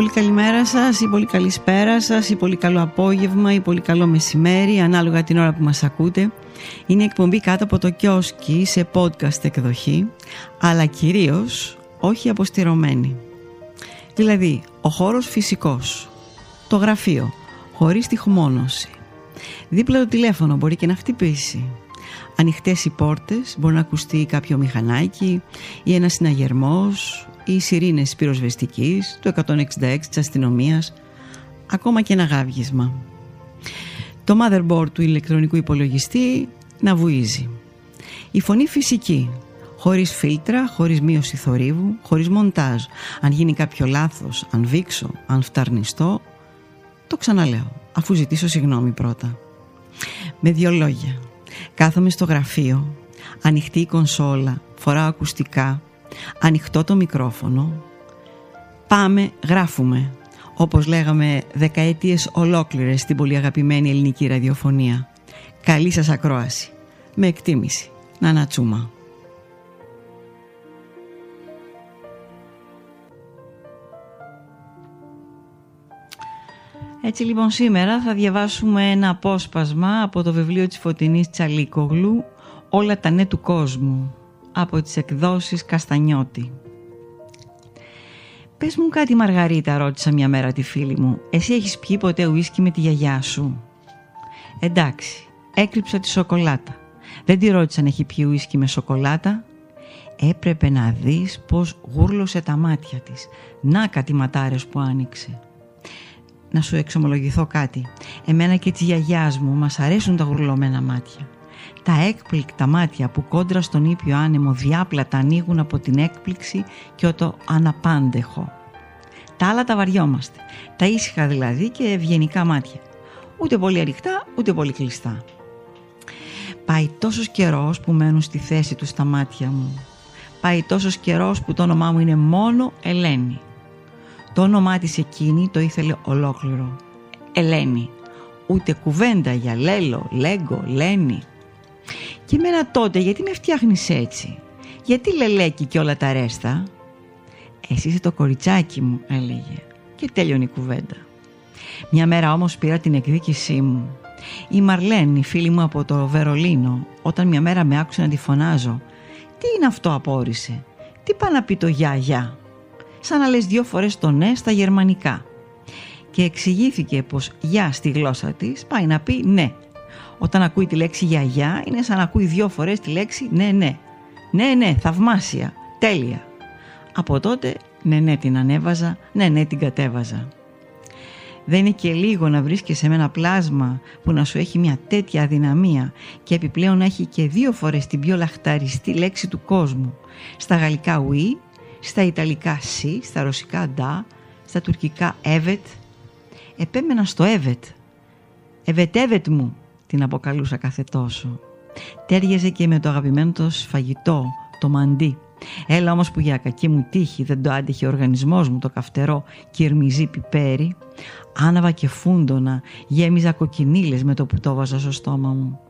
πολύ καλημέρα σας ή πολύ καλησπέρα σας ή πολύ καλό απόγευμα ή πολύ καλό μεσημέρι ανάλογα την ώρα που μας ακούτε. Είναι εκπομπή κάτω από το κιόσκι σε podcast εκδοχή αλλά κυρίως όχι αποστηρωμένη. Δηλαδή ο χώρος φυσικός, το γραφείο, χωρίς τυχομόνωση. Δίπλα το τηλέφωνο μπορεί και να χτυπήσει. Ανοιχτές οι πόρτες, μπορεί να ακουστεί κάποιο μηχανάκι ή ένας συναγερμός ή οι σιρήνες πυροσβεστικής, το 166 της αστυνομίας, ακόμα και ένα γάβγισμα. Το motherboard του ηλεκτρονικού υπολογιστή να βουίζει. Η φωνή φυσική, χωρίς φίλτρα, χωρίς μείωση θορύβου, χωρίς μοντάζ. Αν γίνει κάποιο λάθος, αν βήξω, αν φταρνιστώ, το ξαναλέω, αφού ζητήσω συγγνώμη πρώτα. Με δύο λόγια. Κάθομαι στο γραφείο, ανοιχτή η κονσόλα, φοράω ακουστικά, ανοιχτό το μικρόφωνο. Πάμε, γράφουμε. Όπως λέγαμε δεκαετίες ολόκληρες στην πολύ αγαπημένη ελληνική ραδιοφωνία. Καλή σας ακρόαση. Με εκτίμηση. Να τσούμα. Έτσι λοιπόν σήμερα θα διαβάσουμε ένα απόσπασμα από το βιβλίο της Φωτεινής Τσαλίκογλου «Όλα τα ναι του κόσμου» από τις εκδόσεις Καστανιώτη. «Πες μου κάτι Μαργαρίτα» ρώτησα μια μέρα τη φίλη μου «Εσύ έχεις πιει ποτέ ουίσκι με τη γιαγιά σου» «Εντάξει, έκρυψα τη σοκολάτα. Δεν τη ρώτησα αν έχει πιει ουίσκι με σοκολάτα Έπρεπε να δεις πως γούρλωσε τα μάτια της. Να κάτι ματάρες που άνοιξε να σου εξομολογηθώ κάτι. Εμένα και της γιαγιάς μου μας αρέσουν τα γουρλωμένα μάτια. Τα έκπληκτα μάτια που κόντρα στον ήπιο άνεμο διάπλατα ανοίγουν από την έκπληξη και το αναπάντεχο. Τα άλλα τα βαριόμαστε. Τα ήσυχα δηλαδή και ευγενικά μάτια. Ούτε πολύ ανοιχτά, ούτε πολύ κλειστά. Πάει τόσος καιρός που μένουν στη θέση τους στα μάτια μου. Πάει τόσος καιρός που το όνομά μου είναι μόνο Ελένη. Το όνομά της εκείνη το ήθελε ολόκληρο. Ελένη. Ούτε κουβέντα για Λέλο, Λέγκο, Λένη. Και εμένα τότε γιατί με φτιάχνεις έτσι; Γιατί λελέκι και όλα τα ρέστα; Εσύ είσαι το κοριτσάκι μου έλεγε. Και τέλειωνε η κουβέντα. Μια μέρα όμως πήρα την εκδίκησή μου. Η Μαρλέν, η φίλη μου από το Βερολίνο, όταν μια μέρα με άκουσε να τη φωνάζω. Τι είναι αυτό απόρρισε; Τι πάει να πει το γεια γεια σαν να λες δύο φορές το ναι στα γερμανικά. Και εξηγήθηκε πως «για» στη γλώσσα της πάει να πει «ναι». Όταν ακούει τη λέξη «γιαγιά» είναι σαν να ακούει δύο φορές τη λέξη «ναι, ναι». «Ναι, ναι, θαυμάσια, τέλεια». Από τότε «ναι, ναι» την ανέβαζα, «ναι, ναι» την κατέβαζα. Δεν είναι και λίγο να βρίσκεσαι με ένα πλάσμα που να σου έχει μια τέτοια αδυναμία και επιπλέον να έχει και δύο φορές την πιο λαχταριστή λέξη του κόσμου. Στα γαλλικά «oui» στα Ιταλικά «σι», στα Ρωσικά «ντά», στα Τουρκικά «εύετ». Επέμενα στο «εύετ». «Εβετ, μου» την αποκαλούσα κάθε τόσο. Τέριαζε και με το αγαπημένο το φαγητό, το μαντί. Έλα όμως που για κακή μου τύχη δεν το άντυχε ο οργανισμός μου το καυτερό κυρμιζί πιπέρι. Άναβα και φούντονα, γέμιζα κοκκινίλες με το που το βάζα στο στόμα μου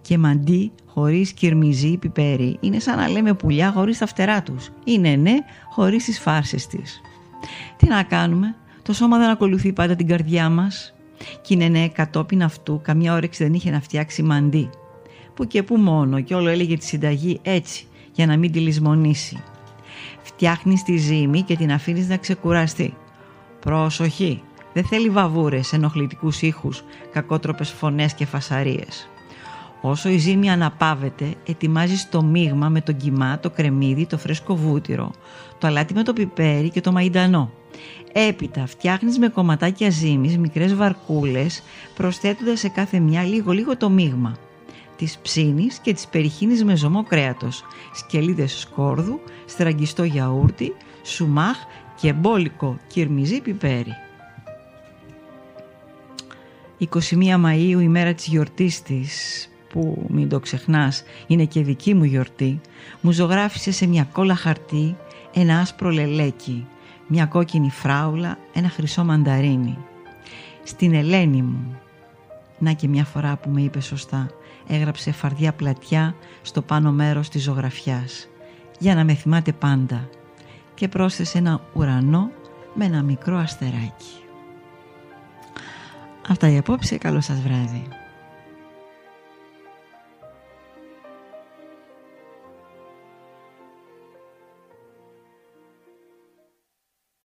και μαντί χωρίς κυρμιζί πιπέρι είναι σαν να λέμε πουλιά χωρίς τα φτερά τους. Είναι ναι χωρίς τις φάρσες της. Τι να κάνουμε, το σώμα δεν ακολουθεί πάντα την καρδιά μας. Κι είναι ναι κατόπιν αυτού καμιά όρεξη δεν είχε να φτιάξει μαντί. Που και που μόνο και όλο έλεγε τη συνταγή έτσι για να μην τη λησμονήσει. Φτιάχνεις τη ζύμη και την αφήνεις να ξεκουραστεί. Προσοχή, δεν θέλει βαβούρες, ενοχλητικούς ήχους, κακότροπες φωνές και φασαρίες. Όσο η ζύμη αναπάβεται, ετοιμάζεις το μείγμα με τον κιμά, το κρεμμύδι, το φρέσκο βούτυρο, το αλάτι με το πιπέρι και το μαϊντανό. Έπειτα φτιάχνεις με κομματάκια ζύμης μικρές βαρκούλες, προσθέτοντας σε κάθε μια λίγο-λίγο το μείγμα. Τις ψήνεις και τις περιχύνεις με ζωμό κρέατος, σκελίδες σκόρδου, στραγγιστό γιαούρτι, σουμάχ και μπόλικο κυρμιζί πιπέρι. 21 Μαΐου ημέρα της γιορτής της που μην το ξεχνάς είναι και δική μου γιορτή, μου ζωγράφισε σε μια κόλλα χαρτί ένα άσπρο λελέκι, μια κόκκινη φράουλα, ένα χρυσό μανταρίνι. Στην Ελένη μου, να και μια φορά που με είπε σωστά, έγραψε φαρδιά πλατιά στο πάνω μέρος της ζωγραφιάς, για να με θυμάται πάντα και πρόσθεσε ένα ουρανό με ένα μικρό αστεράκι. Αυτά για απόψε, καλό σας βράδυ.